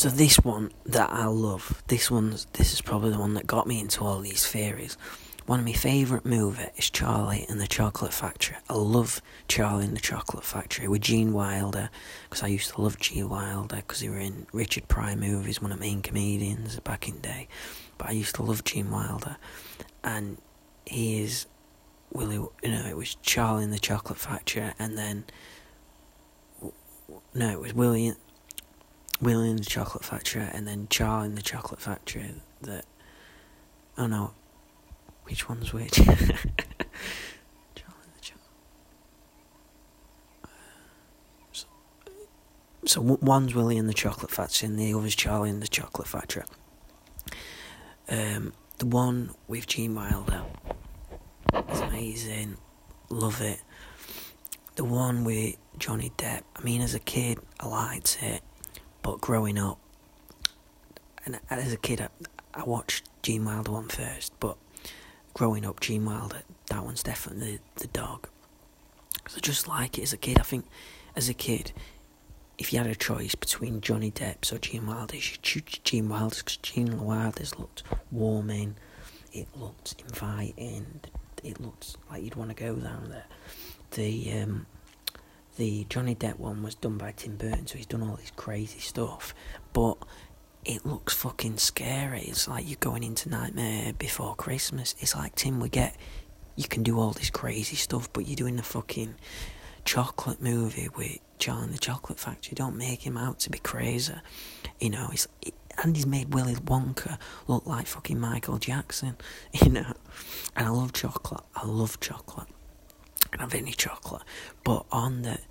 So this one that I love, this one's this is probably the one that got me into all these theories. One of my favourite movies is Charlie and the Chocolate Factory. I love Charlie and the Chocolate Factory with Gene Wilder because I used to love Gene Wilder because he were in Richard Pryor movies, one of the main comedians back in the day. But I used to love Gene Wilder, and he is Willy. You know, it was Charlie and the Chocolate Factory, and then no, it was Willy, Willy and the Chocolate Factory, and then Charlie in the Chocolate Factory. That oh no, which one's which? And the Chocolate. So, so one's Willy in the Chocolate Factory, and the other's Charlie in the Chocolate Factory. Um, the one with Gene Wilder is amazing. Love it. The one with Johnny Depp. I mean, as a kid, I liked it, but growing up, and as a kid, I, I watched Gene Wilder one first, but growing up, Gene Wilder, that one's definitely the, the dog. I just like it as a kid. I think as a kid, if you had a choice between Johnny Depp or Gene Wilder, you should choose Gene Wilder because Gene Wilder's looked warming, it looked inviting, it looked like you'd want to go down there. The um, the Johnny Depp one was done by Tim Burton, so he's done all this crazy stuff, but it looks fucking scary. It's like you're going into Nightmare Before Christmas. It's like Tim, we get you can do all this crazy stuff, but you're doing the fucking chocolate movie with Charlie and the Chocolate Factory. Don't make him out to be crazy, you know. He's and he's made Willy Wonka look like fucking Michael Jackson, you know. And I love chocolate. I love chocolate. I can have any chocolate, but on that,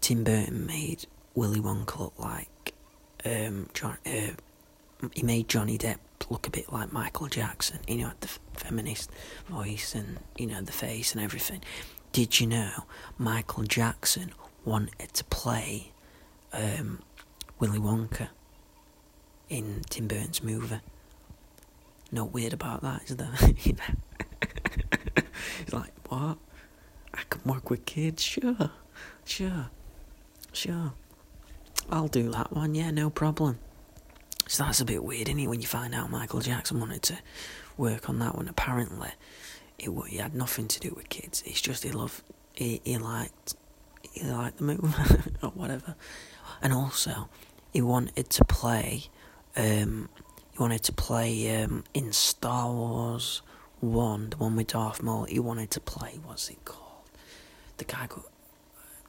Tim Burton made Willy Wonka look like um, John. Uh, he made Johnny Depp look a bit like Michael Jackson. You know, the feminist voice and you know the face and everything. Did you know Michael Jackson wanted to play um, Willy Wonka in Tim Burton's movie? Not weird about that, is there? He's like, what? I can work with kids, sure, sure, sure. I'll do that one, yeah, no problem. So that's a bit weird, isn't it, when you find out Michael Jackson wanted to work on that one. Apparently, it, it had nothing to do with kids. It's just he loved, he, he liked, he liked the movie or whatever. And also, he wanted to play, um, he wanted to play um, in Star Wars 1, the one with Darth Maul. He wanted to play, what's it called? The guy got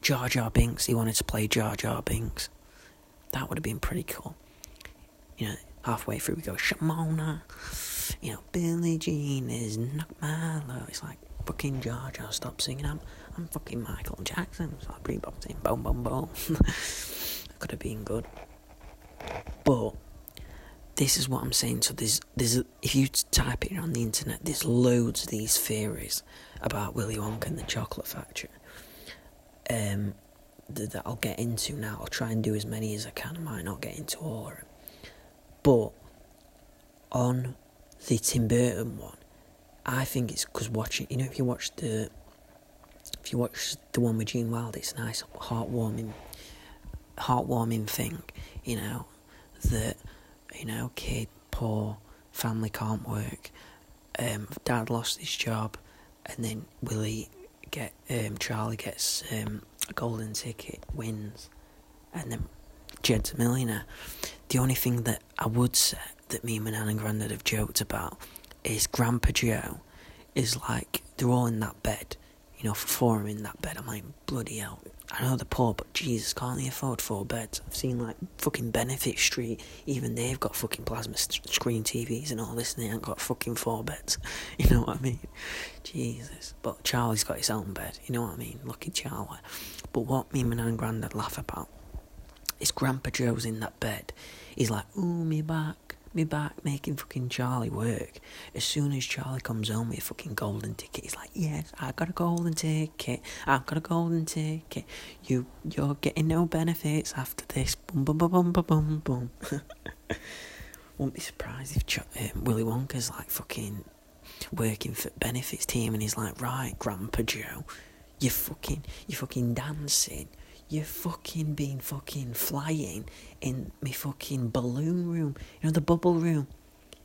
Jar Jar Binks. He wanted to play Jar Jar Binks. That would have been pretty cool you know, halfway through we go, Shamona, you know, Billie Jean is not my love. It's like, fucking Jar I'll stop singing. I'm, I'm fucking Michael Jackson. So I bring boom, boom, boom, boom. Could have been good. But, this is what I'm saying. So there's, there's, if you type it on the internet, there's loads of these theories about Willy Wonka and the Chocolate Factory. Um, that, I'll get into now. I'll try and do as many as I can. I might not get into all of them. But on the Tim Burton one, I think it's because watching, you know, if you watch the, if you watch the one with Gene Wilder, it's a nice, heartwarming, heartwarming thing, you know, that, you know, kid, poor, family can't work, um, dad lost his job, and then Willy get, um, Charlie gets um, a golden ticket, wins, and then Jed's a millionaire. The only thing that I would say that me and my nan and granddad have joked about is Grandpa Joe is like, they're all in that bed, you know, for four in that bed. I'm like, bloody hell. I know they're poor, but Jesus, can't they afford four beds? I've seen like fucking Benefit Street, even they've got fucking plasma screen TVs and all this, and they ain't got fucking four beds. You know what I mean? Jesus. But Charlie's got his own bed, you know what I mean? Lucky Charlie. But what me and my nan and granddad laugh about is Grandpa Joe's in that bed. He's like, ooh, me back, me back, making fucking Charlie work. As soon as Charlie comes home with a fucking golden ticket, he's like, yes, I got a golden ticket. I've got a golden ticket. You, you're getting no benefits after this. Boom, boom, boom, boom, boom, boom, boom. Won't be surprised if Ch- um, Willy Wonka's like fucking working for benefits team and he's like, right, Grandpa Joe, you fucking, you fucking dancing you fucking been fucking flying in me fucking balloon room, you know, the bubble room.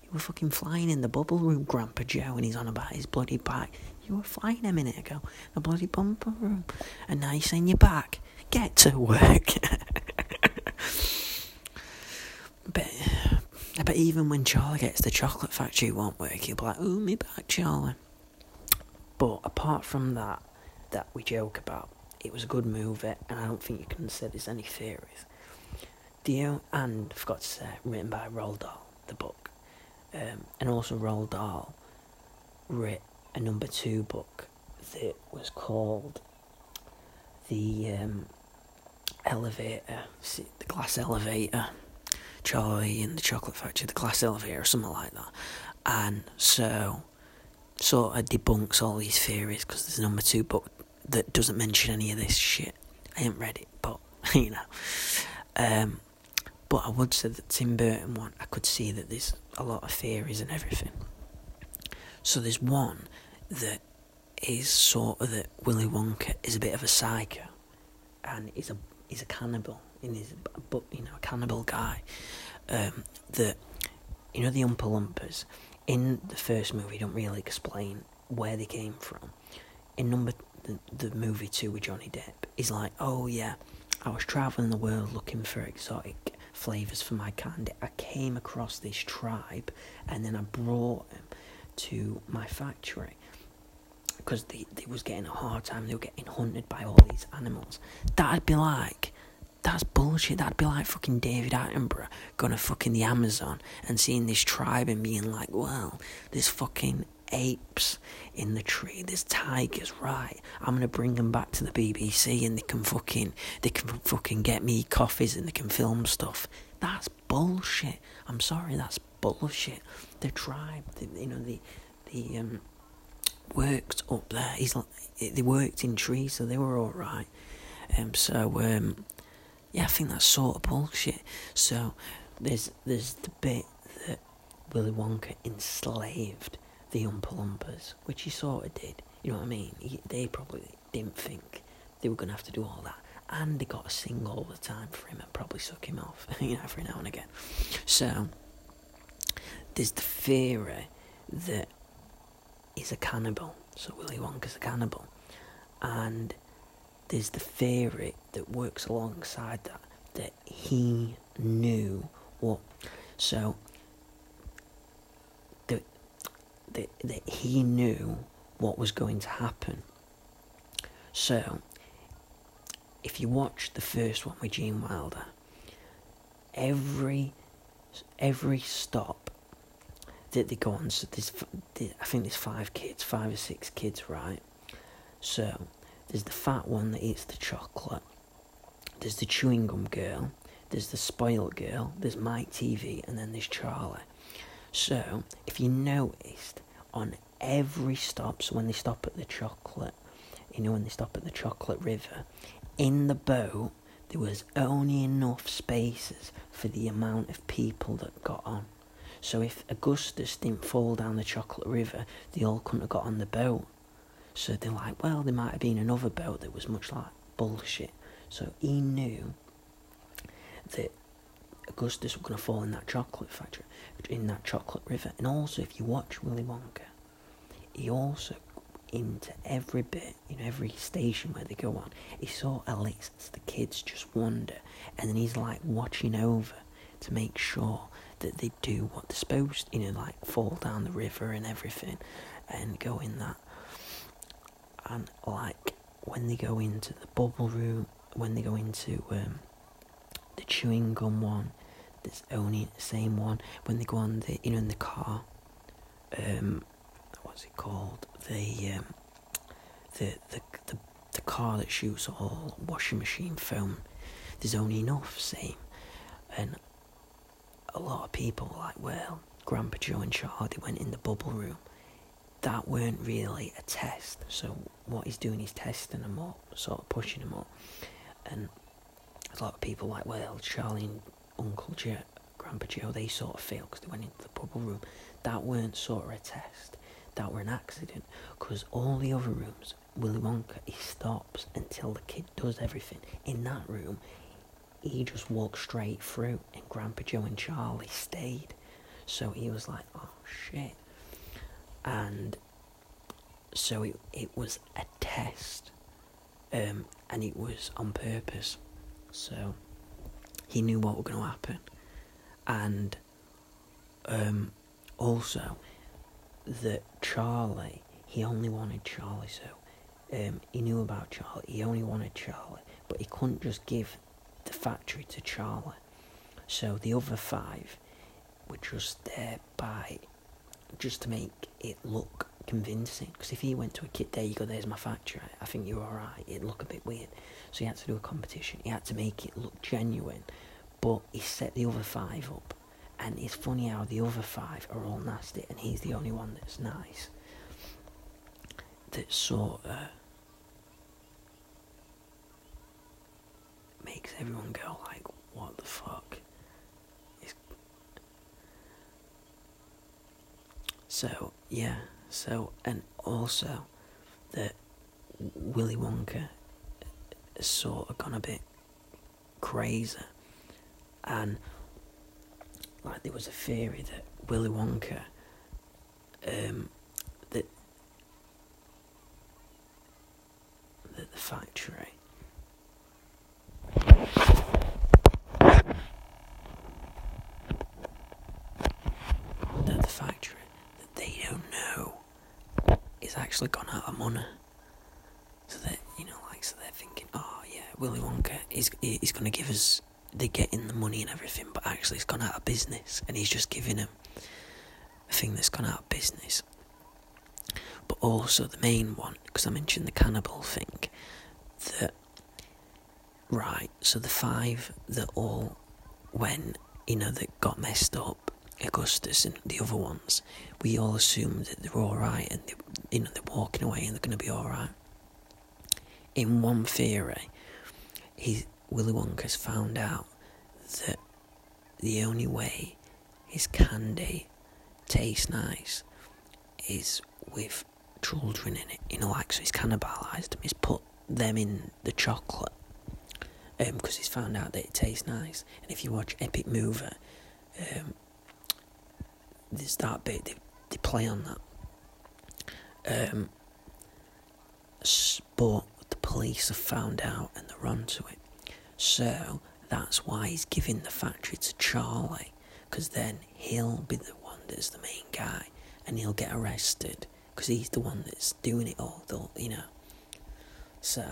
You were fucking flying in the bubble room, Grandpa Joe, and he's on about his bloody bike. You were flying a minute ago, the bloody bumper room, and now you're saying you're back. Get to work. but, but even when Charlie gets the chocolate factory, it won't work. He'll be like, "Oh, me back, Charlie." But apart from that, that we joke about, it was a good movie, and I don't think you can say there's any theories. The and forgot to say, written by Roald Dahl, the book, um, and also Roald Dahl wrote a number two book that was called the um, elevator, the glass elevator, Charlie and the Chocolate Factory, the glass elevator, or something like that. And so, sort of debunks all these theories because there's a number two book that doesn't mention any of this shit. I haven't read it, but you know. Um, but I would say that Tim Burton one, I could see that there's a lot of theories and everything. So there's one that is sort of that Willy Wonka is a bit of a psycho, and he's a he's a cannibal, and he's a, you know a cannibal guy. Um, that you know the Oompa Loompas in the first movie don't really explain where they came from. In number the, the movie too with Johnny Depp, he's like, oh yeah, I was traveling the world looking for exotic flavors for my candy. I came across this tribe, and then I brought them to my factory because they, they was getting a hard time. They were getting hunted by all these animals. That'd be like, that's bullshit. That'd be like fucking David Attenborough going to fucking the Amazon and seeing this tribe and being like, well, this fucking apes in the tree. There's tigers, right? I'm gonna bring them back to the BBC and they can fucking they can fucking get me coffees and they can film stuff. That's bullshit. I'm sorry, that's bullshit. The tribe, the, you know, the the um worked up there. He's like they worked in trees, so they were all right. Um, so um, yeah, I think that's sort of bullshit. So there's there's the bit that Willy Wonka enslaved the Oompa Loompas, which he sort of did. You know what I mean? He, they probably didn't think they were going to have to do all that. And they got to sing all the time for him and probably suck him off, you know, every now and again. So, there's the theory that he's a cannibal. So, Willy Wonka's a cannibal. And there's the theory that works alongside that, that he knew what. So, that, that he knew what was going to happen. So, if you watch the first one with Gene Wilder, every every stop that they go on, so there's I think there's five kids, five or six kids, right? So there's the fat one that eats the chocolate. There's the chewing gum girl. There's the spoiled girl. There's Mike TV, and then there's Charlie. So, if you noticed, on every stop, so when they stop at the chocolate, you know, when they stop at the chocolate river, in the boat, there was only enough spaces for the amount of people that got on. So if Augustus didn't fall down the chocolate river, they all couldn't have got on the boat. So they're like, well, there might have been another boat that was much like bullshit. So he knew that Augustus was going to fall in that chocolate factory, in that chocolate river. And also, if you watch Willy Wonka, he also, into every bit, you know, every station where they go on, he sort of lets the kids just wander. And then he's like watching over to make sure that they do what they're supposed to, you know, like fall down the river and everything and go in that. And like when they go into the bubble room, when they go into um, the chewing gum one. There's only the same one when they go on the you know in the car. Um, what's it called? The um, the, the the the car that shoots all washing machine film. There's only enough same, and a lot of people were like, well, Grandpa Joe and Charlie went in the bubble room. That weren't really a test. So what he's doing is testing them up, sort of pushing them up, and a lot of people were like, well, Charlie and Uncle Joe, Grandpa Joe, they sort of failed because they went into the bubble room. That weren't sort of a test. That were an accident because all the other rooms Willy Wonka, he stops until the kid does everything. In that room, he just walked straight through, and Grandpa Joe and Charlie stayed. So he was like, oh shit. And so it, it was a test, um, and it was on purpose. So he knew what was going to happen. And um, also, that Charlie, he only wanted Charlie, so um, he knew about Charlie, he only wanted Charlie, but he couldn't just give the factory to Charlie. So the other five were just there by just to make it look convincing. Because if he went to a kid there, you go, "There's my factory," I think you're all right. It'd look a bit weird. So he had to do a competition. He had to make it look genuine, but he set the other five up. And it's funny how the other five are all nasty, and he's the only one that's nice. That sort of makes everyone go like, "What the fuck?" So yeah, so and also that Willy Wonka has sort of gone a bit crazy, and like there was a theory that Willy Wonka, um, that that the factory that the factory that they don't know is actually gone out of money. So that you know, like, so they're thinking, oh yeah, Willy Wonka is he's going to give us they get in the money and everything, but actually it's gone out of business, and he's just giving them a thing that's gone out of business. But also the main one, because I mentioned the cannibal thing, that right, so the five that all when you know that got messed up, Augustus and the other ones, we all assumed that they're all right and they, you know they're walking away and they're going to be all right. In one theory, he Willy Wonka's found out that the only way his candy tastes nice is with children in it. You know, like so he's cannibalised them. He's put them in the chocolate because um, he's found out that it tastes nice. And if you watch Epic Movie, um, there's that bit they, they play on that. Um, but the police have found out and they're onto it. So that's why he's giving the factory to Charlie, because then he'll be the one that's the main guy, and he'll get arrested because he's the one that's doing it all. You know. So,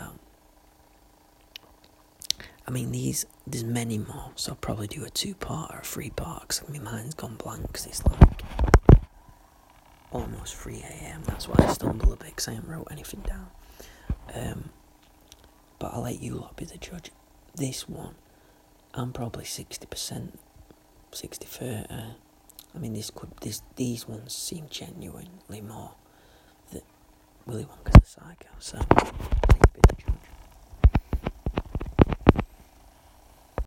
I mean, these there's many more. So I'll probably do a two-part or a three-part because my mind's gone blank because it's like almost 3 a.m. That's why I stumble a bit because I haven't wrote anything down. Um, but I'll let you lot be the judge this one, I'm probably 60%, 60 30. I mean, this could this these ones seem genuinely more that Willy Wonka's a psycho, so